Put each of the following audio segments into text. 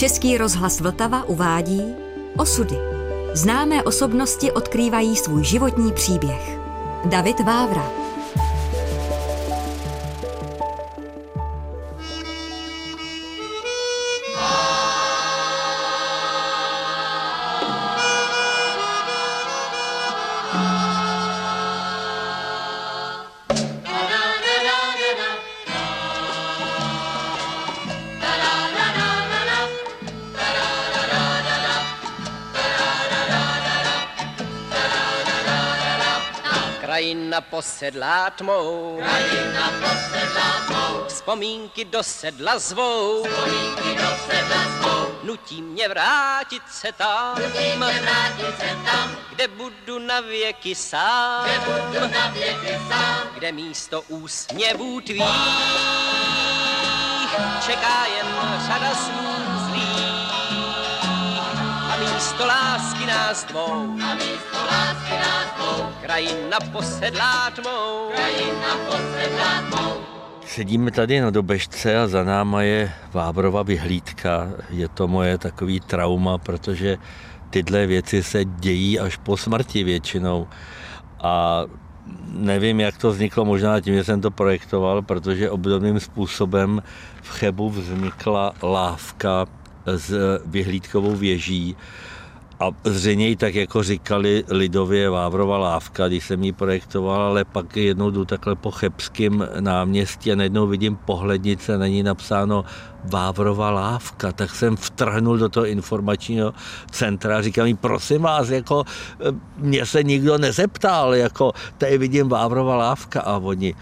Český rozhlas Vltava uvádí Osudy. Známé osobnosti odkrývají svůj životní příběh. David Vávra. Posedlá tmou, Krajina posedlá tmou, vzpomínky do sedla zvou, vzpomínky do sedla svou. nutí mě vrátit se tam, Nutíme vrátit se tam, kde budu na věky sám, kde budu na věky sám. kde místo úsměvů tvých. Čeká jen řada snů místo lásky nás dvou, A místo lásky nás dvou, krajina posedlá tmou. krajina posedlá tmou. Sedíme tady na dobežce a za náma je Vábrova vyhlídka. Je to moje takový trauma, protože tyhle věci se dějí až po smrti většinou. A nevím, jak to vzniklo, možná tím, že jsem to projektoval, protože obdobným způsobem v Chebu vznikla lávka s vyhlídkovou věží, a zřejmě tak jako říkali lidově Vávrova lávka, když jsem ji projektoval, ale pak jednou jdu takhle po Chebském náměstí a najednou vidím pohlednice, na ní napsáno Vávrova lávka, tak jsem vtrhnul do toho informačního centra a říkám jí, prosím vás, jako eh, mě se nikdo nezeptal, jako tady vidím Vávrova lávka. A oni,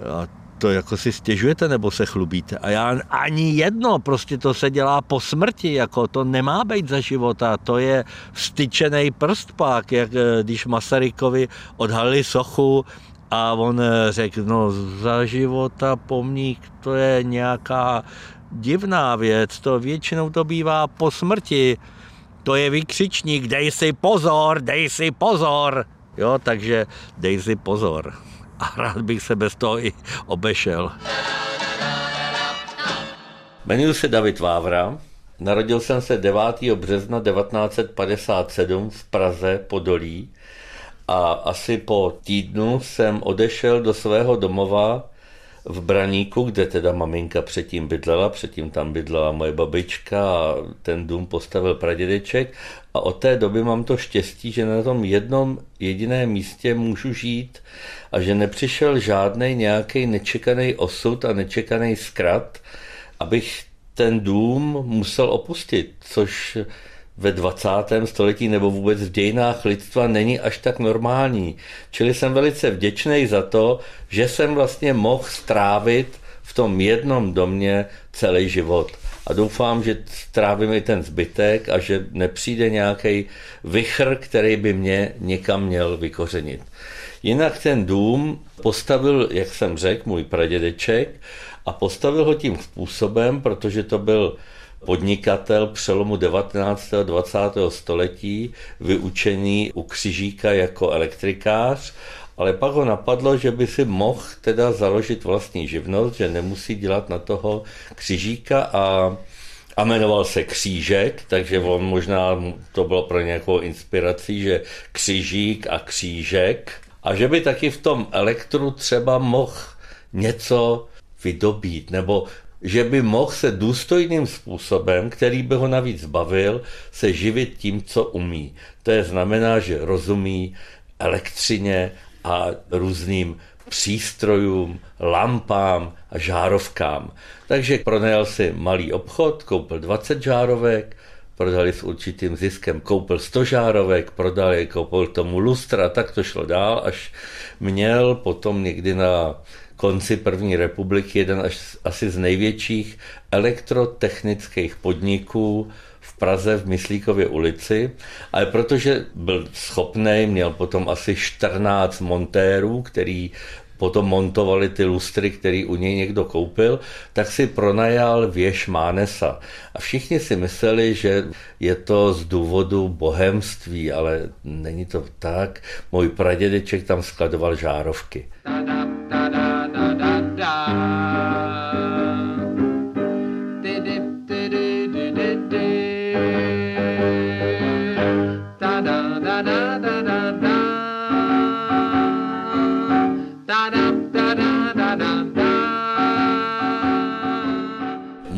a to jako si stěžujete nebo se chlubíte? A já ani jedno, prostě to se dělá po smrti, jako to nemá být za života, to je vstyčený prst pak, jak eh, když Masarykovi odhalili sochu a on eh, řekl, no za života pomník, to je nějaká divná věc, to většinou to bývá po smrti, to je vykřičník, dej si pozor, dej si pozor, jo, takže dej si pozor a rád bych se bez toho i obešel. Jmenuji se David Vávra, narodil jsem se 9. března 1957 v Praze Podolí a asi po týdnu jsem odešel do svého domova v Braníku, kde teda maminka předtím bydlela, předtím tam bydlela moje babička a ten dům postavil pradědeček a od té doby mám to štěstí, že na tom jednom jediném místě můžu žít a že nepřišel žádný nějaký nečekaný osud a nečekaný zkrat, abych ten dům musel opustit, což ve 20. století nebo vůbec v dějinách lidstva není až tak normální. Čili jsem velice vděčný za to, že jsem vlastně mohl strávit v tom jednom domě celý život. A doufám, že strávím i ten zbytek a že nepřijde nějaký vychr, který by mě někam měl vykořenit. Jinak ten dům postavil, jak jsem řekl, můj pradědeček a postavil ho tím způsobem, protože to byl podnikatel přelomu 19. a 20. století, vyučený u Křižíka jako elektrikář, ale pak ho napadlo, že by si mohl teda založit vlastní živnost, že nemusí dělat na toho Křižíka a a jmenoval se Křížek, takže on možná to bylo pro nějakou inspirací, že Křižík a Křížek a že by taky v tom elektru třeba mohl něco vydobít, nebo že by mohl se důstojným způsobem, který by ho navíc bavil, se živit tím, co umí. To je znamená, že rozumí elektřině a různým přístrojům, lampám a žárovkám. Takže pronajal si malý obchod, koupil 20 žárovek, prodali s určitým ziskem, koupil 100 žárovek, prodali, koupil tomu lustra, tak to šlo dál, až měl potom někdy na konci první republiky jeden až asi z největších elektrotechnických podniků Praze v Myslíkově ulici, ale protože byl schopný, měl potom asi 14 montérů, který potom montovali ty lustry, který u něj někdo koupil, tak si pronajal věž Mánesa. A všichni si mysleli, že je to z důvodu bohemství, ale není to tak. Můj pradědeček tam skladoval žárovky.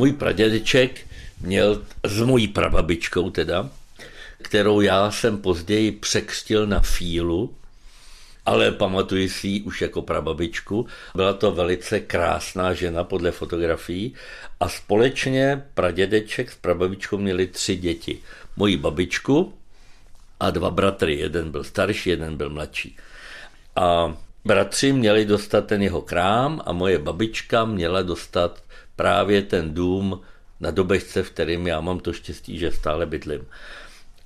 Můj pradědeček měl s mojí prababičkou teda, kterou já jsem později překřtil na Fílu, ale pamatuji si ji už jako prababičku. Byla to velice krásná žena podle fotografií a společně pradědeček s prababičkou měli tři děti. Moji babičku a dva bratry. Jeden byl starší, jeden byl mladší. A bratři měli dostat ten jeho krám a moje babička měla dostat právě ten dům na Dobežce, v kterým já mám to štěstí, že stále bydlím.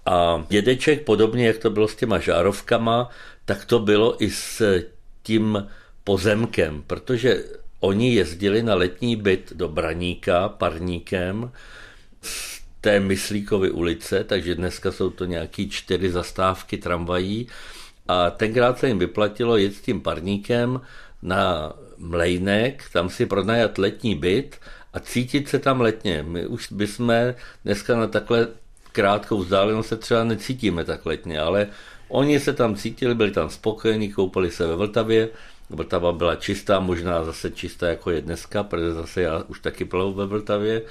A dědeček, podobně jak to bylo s těma žárovkama, tak to bylo i s tím pozemkem, protože oni jezdili na letní byt do Braníka parníkem z té Myslíkovy ulice, takže dneska jsou to nějaký čtyři zastávky tramvají a tenkrát se jim vyplatilo jet s tím parníkem na Mlejnek, tam si pronajat letní byt a cítit se tam letně. My už bychom dneska na takhle krátkou vzdálenost se třeba necítíme tak letně, ale oni se tam cítili, byli tam spokojení, koupali se ve Vltavě, Vltava byla čistá, možná zase čistá jako je dneska, protože zase já už taky plavu ve Vltavě.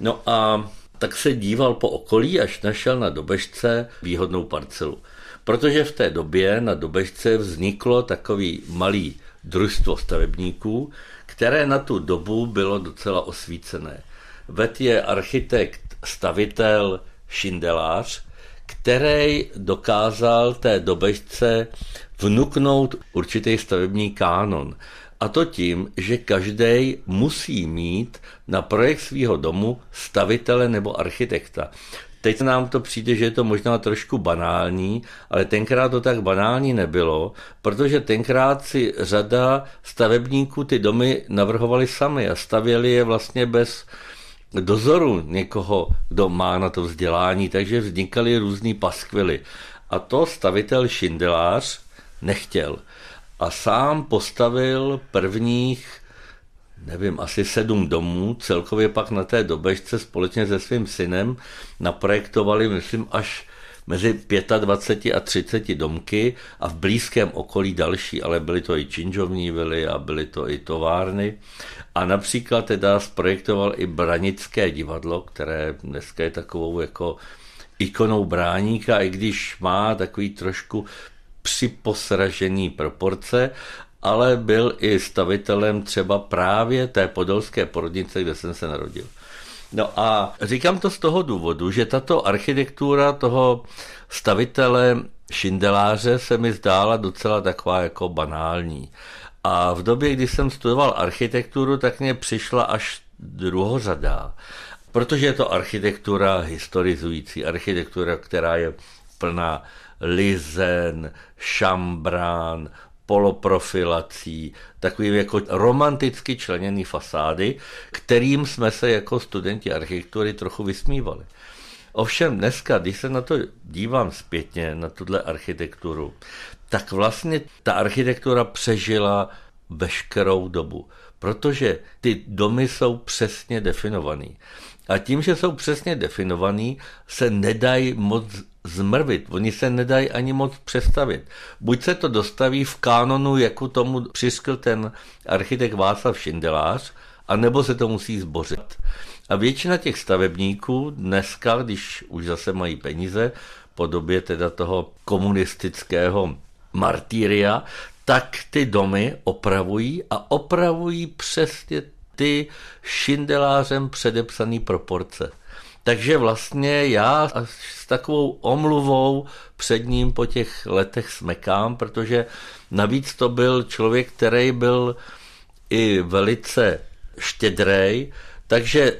No a tak se díval po okolí, až našel na Dobežce výhodnou parcelu. Protože v té době na Dobežce vzniklo takový malý družstvo stavebníků, které na tu dobu bylo docela osvícené. Ved je architekt, stavitel, šindelář, který dokázal té dobežce vnuknout určitý stavební kánon. A to tím, že každý musí mít na projekt svého domu stavitele nebo architekta. Teď nám to přijde, že je to možná trošku banální, ale tenkrát to tak banální nebylo, protože tenkrát si řada stavebníků ty domy navrhovali sami a stavěli je vlastně bez dozoru někoho, kdo má na to vzdělání, takže vznikaly různý paskvily. A to stavitel Šindelář nechtěl. A sám postavil prvních nevím, asi sedm domů, celkově pak na té dobežce společně se svým synem naprojektovali, myslím, až mezi 25 a 30 domky a v blízkém okolí další, ale byly to i činžovní vily a byly to i továrny. A například teda zprojektoval i Branické divadlo, které dneska je takovou jako ikonou bráníka, i když má takový trošku připosražený proporce, ale byl i stavitelem třeba právě té podolské porodnice, kde jsem se narodil. No a říkám to z toho důvodu, že tato architektura toho stavitele šindeláře se mi zdála docela taková jako banální. A v době, kdy jsem studoval architekturu, tak mě přišla až druhořadá. Protože je to architektura historizující, architektura, která je plná lizen, šambrán, poloprofilací, takový jako romanticky členěný fasády, kterým jsme se jako studenti architektury trochu vysmívali. Ovšem dneska, když se na to dívám zpětně, na tuhle architekturu, tak vlastně ta architektura přežila veškerou dobu, protože ty domy jsou přesně definovaný. A tím, že jsou přesně definovaný, se nedají moc zmrvit. Oni se nedají ani moc přestavit. Buď se to dostaví v kánonu, jako tomu přiskl ten architekt Václav Šindelář, anebo se to musí zbořit. A většina těch stavebníků dneska, když už zase mají peníze, po době teda toho komunistického martýria, tak ty domy opravují a opravují přesně ty šindelářem předepsané proporce. Takže vlastně já s takovou omluvou před ním po těch letech smekám, protože navíc to byl člověk, který byl i velice štědrej, takže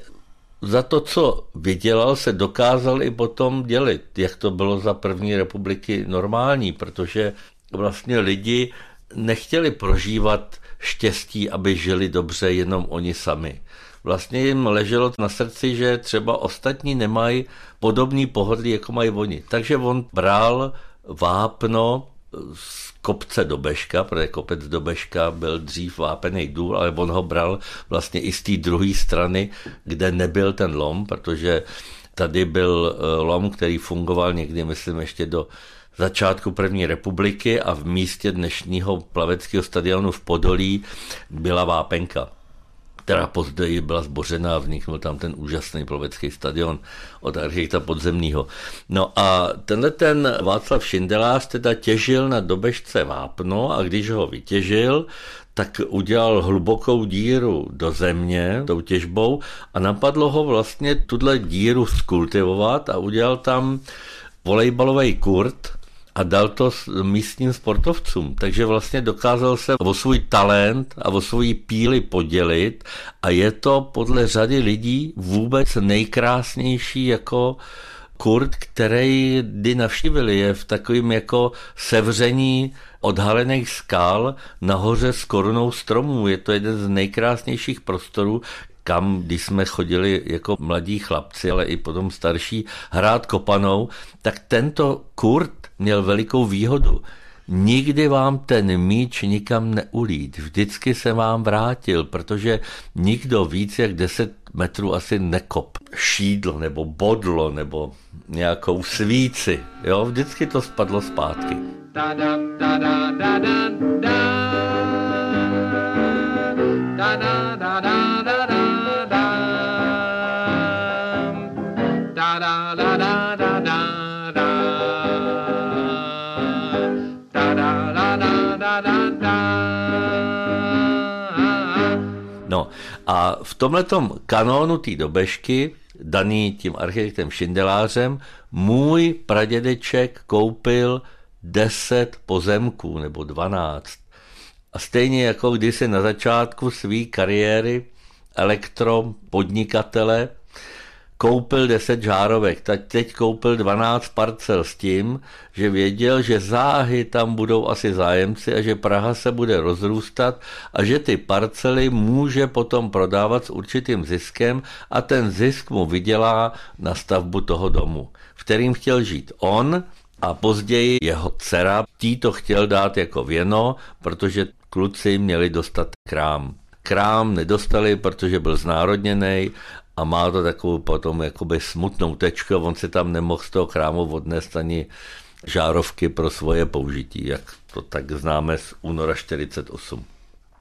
za to, co vydělal, se dokázal i potom dělit, jak to bylo za první republiky normální, protože vlastně lidi nechtěli prožívat štěstí, aby žili dobře jenom oni sami. Vlastně jim leželo na srdci, že třeba ostatní nemají podobný pohodlí, jako mají oni. Takže on bral vápno z kopce do Beška, protože kopec do Beška byl dřív vápený důl, ale on ho bral vlastně i z té druhé strany, kde nebyl ten lom, protože tady byl eh, lom, který fungoval někdy, myslím, ještě do začátku první republiky a v místě dnešního plaveckého stadionu v Podolí byla vápenka která později byla zbořena a vzniknul tam ten úžasný plavecký stadion od architekta podzemního. No a tenhle ten Václav Šindelář teda těžil na dobežce vápno a když ho vytěžil, tak udělal hlubokou díru do země tou těžbou a napadlo ho vlastně tuhle díru skultivovat a udělal tam volejbalový kurt, a dal to místním sportovcům. Takže vlastně dokázal se o svůj talent a o svoji píly podělit a je to podle řady lidí vůbec nejkrásnější jako kurt, který kdy navštívili, je v takovým jako sevření odhalených skal nahoře s korunou stromů. Je to jeden z nejkrásnějších prostorů, kam, když jsme chodili jako mladí chlapci, ale i potom starší, hrát kopanou, tak tento kurt měl velikou výhodu. Nikdy vám ten míč nikam neulít, vždycky se vám vrátil, protože nikdo víc jak 10 metrů asi nekop šídlo nebo bodlo nebo nějakou svíci. Jo, vždycky to spadlo zpátky. Da, da, da, da, da, da, da. Da, da, da, da, da, da. No a v tomhletom kanónu té dobežky, daný tím architektem Šindelářem, můj pradědeček koupil 10 pozemků nebo 12. A stejně jako když se na začátku své kariéry elektropodnikatele koupil 10 žárovek, tak teď koupil 12 parcel s tím, že věděl, že záhy tam budou asi zájemci a že Praha se bude rozrůstat a že ty parcely může potom prodávat s určitým ziskem a ten zisk mu vydělá na stavbu toho domu, v kterým chtěl žít on a později jeho dcera, tí to chtěl dát jako věno, protože kluci měli dostat krám. Krám nedostali, protože byl znárodněný a má to takovou potom jakoby smutnou tečku, on si tam nemohl z toho krámu odnést ani žárovky pro svoje použití, jak to tak známe z února 48.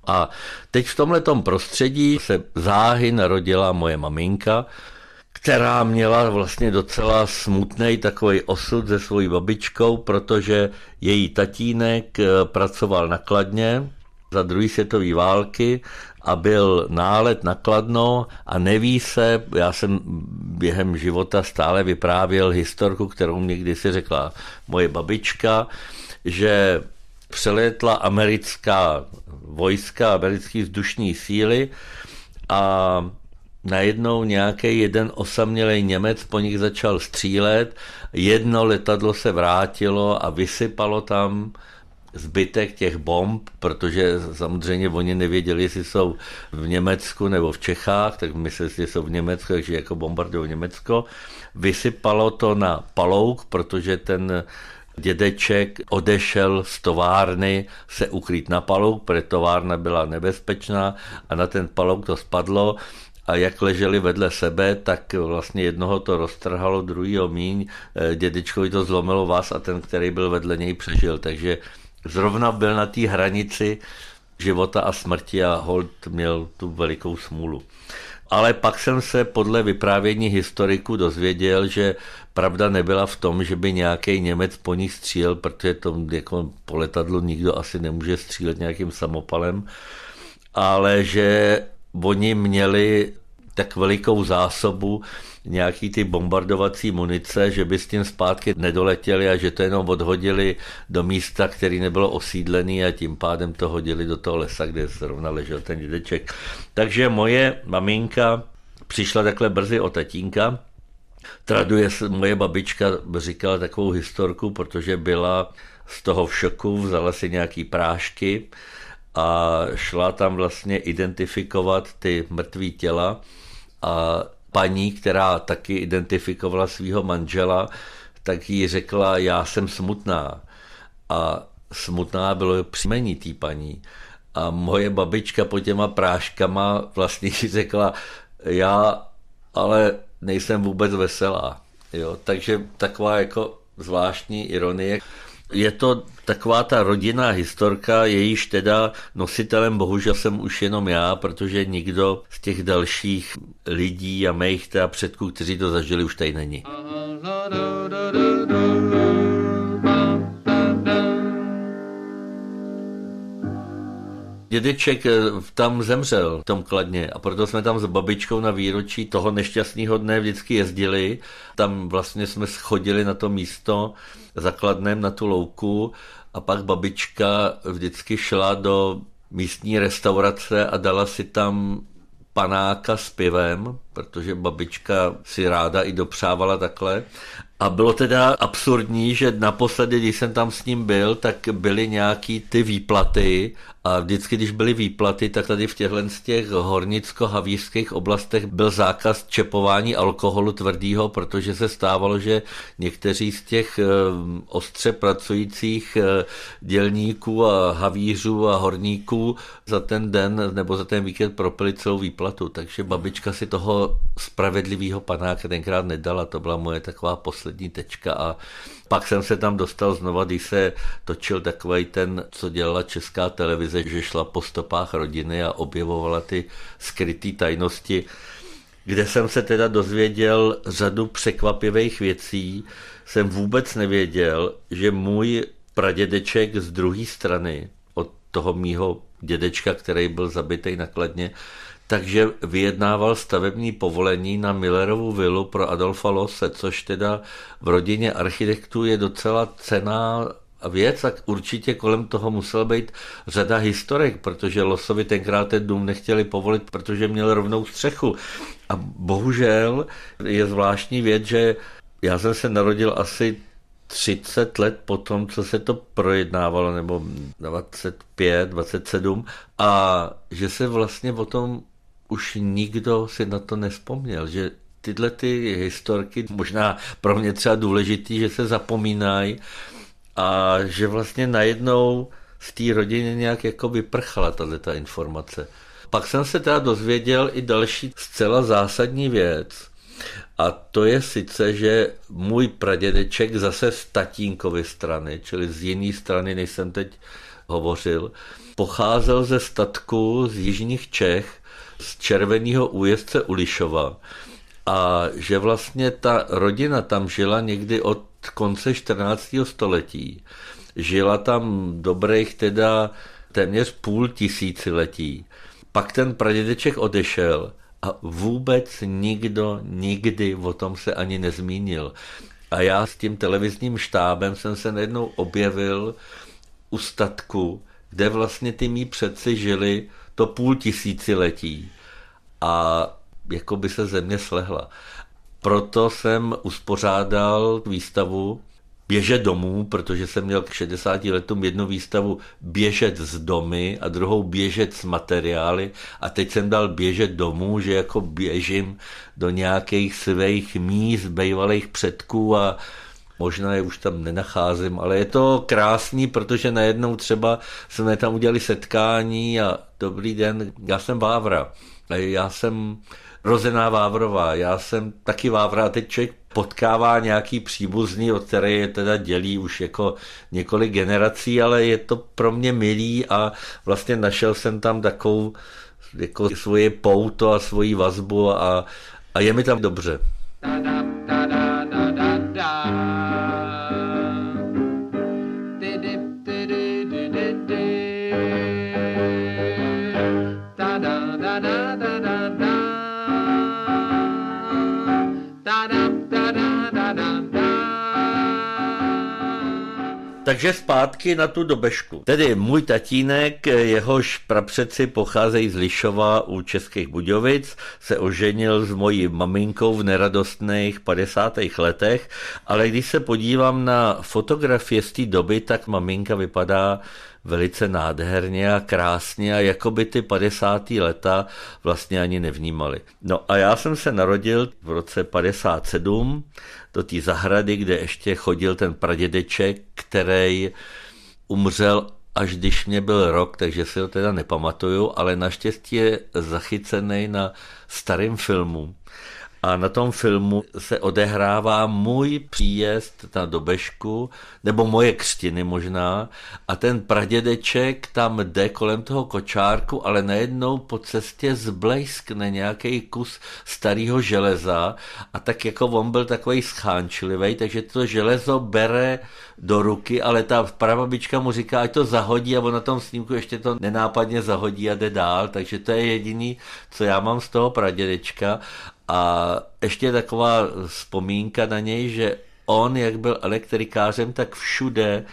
A teď v tomhle prostředí se záhy narodila moje maminka, která měla vlastně docela smutný takový osud se svojí babičkou, protože její tatínek eh, pracoval nakladně za druhé světové války a byl nálet na Kladno a neví se, já jsem během života stále vyprávěl historku, kterou někdy si řekla moje babička, že přelétla americká vojska, americké vzdušní síly a najednou nějaký jeden osamělý Němec po nich začal střílet, jedno letadlo se vrátilo a vysypalo tam zbytek těch bomb, protože samozřejmě oni nevěděli, jestli jsou v Německu nebo v Čechách, tak mysleli, že jsou v Německu, takže jako bombardují Německo. Vysypalo to na palouk, protože ten dědeček odešel z továrny se ukrýt na palouk, protože továrna byla nebezpečná a na ten palouk to spadlo a jak leželi vedle sebe, tak vlastně jednoho to roztrhalo, druhýho míň, dědečkovi to zlomilo vás a ten, který byl vedle něj, přežil. Takže zrovna byl na té hranici života a smrti a Holt měl tu velikou smůlu. Ale pak jsem se podle vyprávění historiků dozvěděl, že pravda nebyla v tom, že by nějaký Němec po nich střílel, protože to jako po letadlu nikdo asi nemůže střílet nějakým samopalem, ale že oni měli tak velikou zásobu nějaký ty bombardovací munice, že by s tím zpátky nedoletěli a že to jenom odhodili do místa, který nebylo osídlený a tím pádem to hodili do toho lesa, kde zrovna ležel ten dědeček. Takže moje maminka přišla takhle brzy o tatínka, Traduje se, moje babička říkala takovou historku, protože byla z toho v šoku, vzala si nějaký prášky a šla tam vlastně identifikovat ty mrtvý těla a paní, která taky identifikovala svého manžela, tak jí řekla, já jsem smutná. A smutná bylo příjmení té paní. A moje babička po těma práškama vlastně řekla, já ale nejsem vůbec veselá. Jo, takže taková jako zvláštní ironie. Je to taková ta rodinná historka, jejíž teda nositelem bohužel jsem už jenom já, protože nikdo z těch dalších lidí a mých teda předků, kteří to zažili, už tady není. Dědeček eh, tam zemřel v tom Kladně a proto jsme tam s babičkou na výročí toho nešťastného dne vždycky jezdili. Tam vlastně jsme schodili na to místo zakladnem na tu louku a pak babička vždycky šla do místní restaurace a dala si tam panáka s pivem, protože babička si ráda i dopřávala takhle. A bylo teda absurdní, že naposledy, když jsem tam s ním byl, tak byly nějaký ty výplaty a vždycky, když byly výplaty, tak tady v těchto z těch hornicko-havířských oblastech byl zákaz čepování alkoholu tvrdýho, protože se stávalo, že někteří z těch eh, ostře pracujících eh, dělníků a havířů a horníků za ten den nebo za ten víkend propili celou výplatu. Takže babička si toho spravedlivého panáka tenkrát nedala. To byla moje taková poslední tečka a pak jsem se tam dostal znova, když se točil takový ten, co dělala česká televize, že šla po stopách rodiny a objevovala ty skryté tajnosti, kde jsem se teda dozvěděl řadu překvapivých věcí. Jsem vůbec nevěděl, že můj pradědeček z druhé strany od toho mýho dědečka, který byl zabitý nakladně, takže vyjednával stavební povolení na Millerovu vilu pro Adolfa Lose, což teda v rodině architektů je docela cená věc a určitě kolem toho musel být řada historek, protože Losovi tenkrát ten dům nechtěli povolit, protože měl rovnou střechu. A bohužel je zvláštní věc, že já jsem se narodil asi 30 let po tom, co se to projednávalo, nebo 25, 27, a že se vlastně o tom už nikdo si na to nespomněl, že tyhle ty historky, možná pro mě třeba důležitý, že se zapomínají a že vlastně najednou z té rodiny nějak jako vyprchala tato ta informace. Pak jsem se teda dozvěděl i další zcela zásadní věc, a to je sice, že můj pradědeček zase z tatínkovy strany, čili z jiné strany, než jsem teď hovořil, pocházel ze statku z jižních Čech, z červeného újezdce Ulišova a že vlastně ta rodina tam žila někdy od konce 14. století. Žila tam dobrých teda téměř půl tisíciletí. Pak ten pradědeček odešel a vůbec nikdo nikdy o tom se ani nezmínil. A já s tím televizním štábem jsem se najednou objevil u statku, kde vlastně ty mý předci žili to půl tisíciletí a jako by se země slehla. Proto jsem uspořádal výstavu Běžet domů, protože jsem měl k 60 letům jednu výstavu Běžet z domy a druhou Běžet z materiály a teď jsem dal Běžet domů, že jako běžím do nějakých svých míst, bývalých předků a možná je už tam nenacházím, ale je to krásný, protože najednou třeba jsme tam udělali setkání a dobrý den, já jsem Vávra. Já jsem rozená Vávrová, já jsem taky Vávra a teď člověk potkává nějaký příbuzný, od které je teda dělí už jako několik generací, ale je to pro mě milý a vlastně našel jsem tam takovou jako svoje pouto a svoji vazbu a, a je mi tam dobře. Takže zpátky na tu dobešku. Tedy můj tatínek, jehož prapředci pocházejí z Lišova u Českých Budějovic, se oženil s mojí maminkou v neradostných 50. letech, ale když se podívám na fotografie z té doby, tak maminka vypadá velice nádherně a krásně a jako by ty 50. leta vlastně ani nevnímali. No a já jsem se narodil v roce 57 do té zahrady, kde ještě chodil ten pradědeček, který umřel až když mě byl rok, takže si ho teda nepamatuju, ale naštěstí je zachycený na starém filmu. A na tom filmu se odehrává můj příjezd na Dobešku, nebo moje křtiny možná, a ten pradědeček tam jde kolem toho kočárku, ale najednou po cestě zblejskne nějaký kus starého železa a tak jako on byl takový schánčlivý, takže to železo bere do ruky, ale ta prababička mu říká, ať to zahodí a on na tom snímku ještě to nenápadně zahodí a jde dál, takže to je jediný, co já mám z toho pradědečka a ještě taková vzpomínka na něj, že on, jak byl elektrikářem, tak všude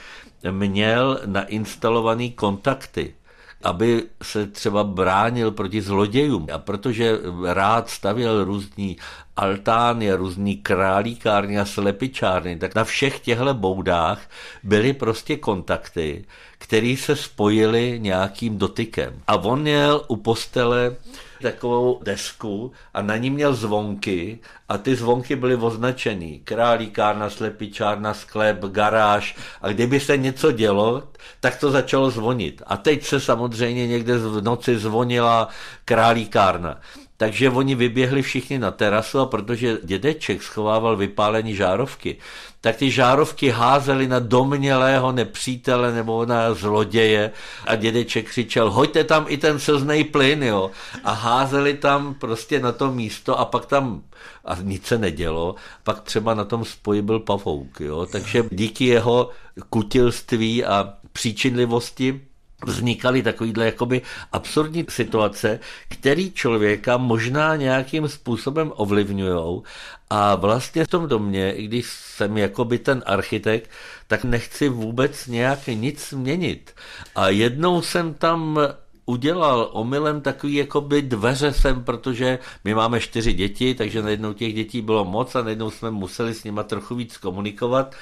měl nainstalovaný kontakty aby se třeba bránil proti zlodějům. A protože rád stavěl různý altány, různý králíkárny a slepičárny, tak na všech těchto boudách byly prostě kontakty, které se spojily nějakým dotykem. A on měl u postele takovou desku a na ní měl zvonky a ty zvonky byly označený. Králíkárna, slepičárna, sklep, garáž a kdyby se něco dělo, tak to začalo zvonit. A teď se samozřejmě někde v noci zvonila králíkárna. Takže oni vyběhli všichni na terasu a protože dědeček schovával vypálení žárovky, tak ty žárovky házely na domnělého nepřítele nebo na zloděje a dědeček křičel, hoďte tam i ten slznej plyn, jo. A házeli tam prostě na to místo a pak tam a nic se nedělo, pak třeba na tom spoji byl pavouk, jo. Takže díky jeho kutilství a příčinlivosti vznikaly takovýhle jakoby absurdní situace, který člověka možná nějakým způsobem ovlivňují a vlastně v tom domě, i když jsem jakoby ten architekt, tak nechci vůbec nějak nic měnit. A jednou jsem tam udělal omylem takový jakoby dveře sem, protože my máme čtyři děti, takže najednou těch dětí bylo moc a najednou jsme museli s nima trochu víc komunikovat.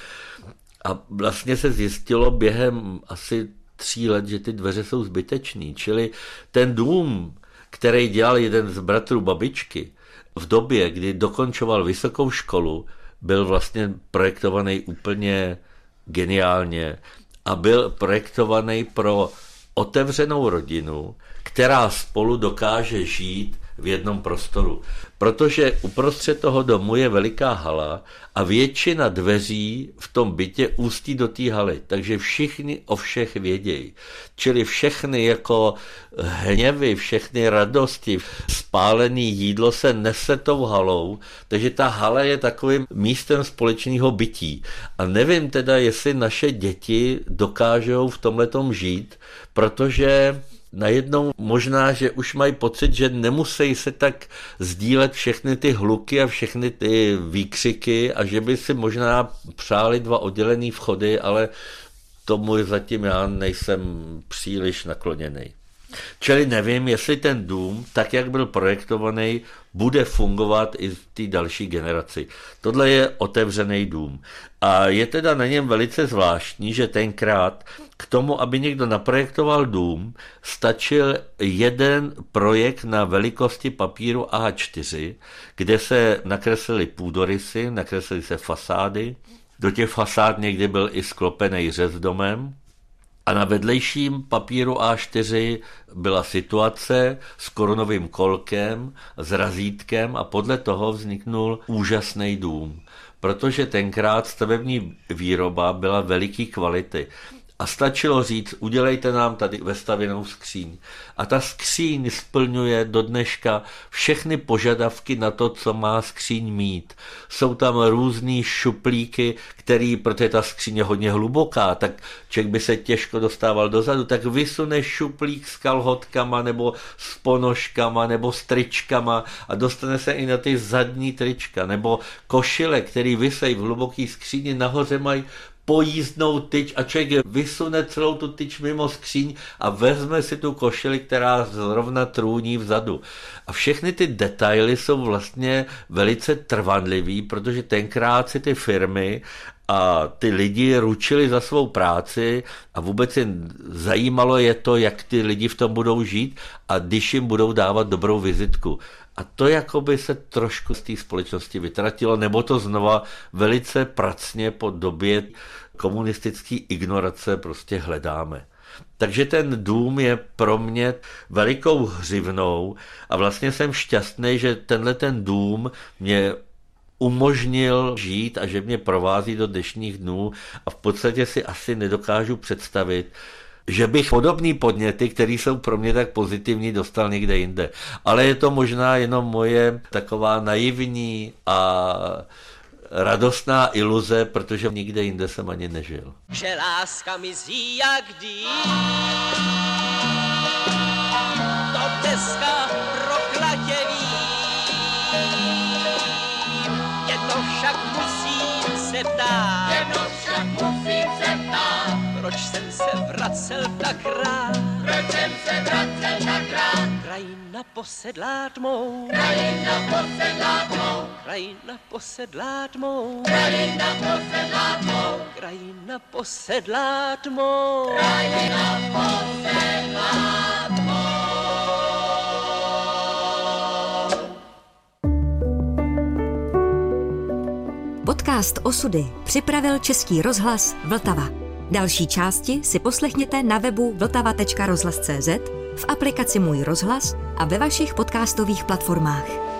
A vlastně se zjistilo během asi tří let, že ty dveře jsou zbytečný. Čili ten dům, který dělal jeden z bratrů babičky, v době, kdy dokončoval vysokou školu, byl vlastně projektovaný úplně geniálně a byl projektovaný pro otevřenou rodinu, která spolu dokáže žít v jednom prostoru. Protože uprostřed toho domu je veliká hala a většina dveří v tom bytě ústí do té haly, takže všichni o všech vědějí. Čili všechny jako hněvy, všechny radosti, spálený jídlo se nese tou halou, takže ta hala je takovým místem společného bytí. A nevím teda, jestli naše děti dokážou v tomhletom žít, protože najednou možná, že už mají pocit, že nemusí se tak sdílet všechny ty hluky a všechny ty výkřiky a že by si možná přáli dva oddělený vchody, ale tomu zatím já nejsem příliš nakloněný. Čili nevím, jestli ten dům, tak jak byl projektovaný, bude fungovat i v té další generaci. Tohle je otevřený dům. A je teda na něm velice zvláštní, že tenkrát k tomu, aby někdo naprojektoval dům, stačil jeden projekt na velikosti papíru A4, kde se nakreslily půdorysy, nakreslily se fasády, do těch fasád někdy byl i sklopený řez domem, a na vedlejším papíru A4 byla situace s korunovým kolkem, s razítkem a podle toho vzniknul úžasný dům. Protože tenkrát stavební výroba byla veliký kvality. A stačilo říct, udělejte nám tady vestavěnou skříň. A ta skříň splňuje do dneška všechny požadavky na to, co má skříň mít. Jsou tam různé šuplíky, který, protože ta skříň je hodně hluboká, tak člověk by se těžko dostával dozadu, tak vysune šuplík s kalhotkama nebo s ponožkama nebo s tričkama a dostane se i na ty zadní trička. Nebo košile, který vysej v hluboké skříni, nahoře mají pojízdnou tyč a člověk vysune celou tu tyč mimo skříň a vezme si tu košili, která zrovna trůní vzadu. A všechny ty detaily jsou vlastně velice trvanlivý, protože tenkrát si ty firmy a ty lidi ručili za svou práci a vůbec je zajímalo je to, jak ty lidi v tom budou žít a když jim budou dávat dobrou vizitku. A to jakoby se trošku z té společnosti vytratilo, nebo to znova velice pracně po době komunistické ignorace prostě hledáme. Takže ten dům je pro mě velikou hřivnou a vlastně jsem šťastný, že tenhle ten dům mě umožnil žít a že mě provází do dnešních dnů a v podstatě si asi nedokážu představit, že bych podobný podněty, které jsou pro mě tak pozitivní, dostal někde jinde. Ale je to možná jenom moje taková naivní a radostná iluze, protože nikde jinde jsem ani nežil. Že láska mizí jak dým. To dneska Proč jsem se vracel tak rád? proč jsem se vracel tak rád. Krajina posedlá tmou, Krajina posedlá tmou, krajina posedlá tmou, krajina posedlá tmou, krajina posedlá tmou. krajina posedlá Podcast Osudy připravil Český rozhlas Vltava. Další části si poslechněte na webu vltava.rozhlas.cz, v aplikaci Můj rozhlas a ve vašich podcastových platformách.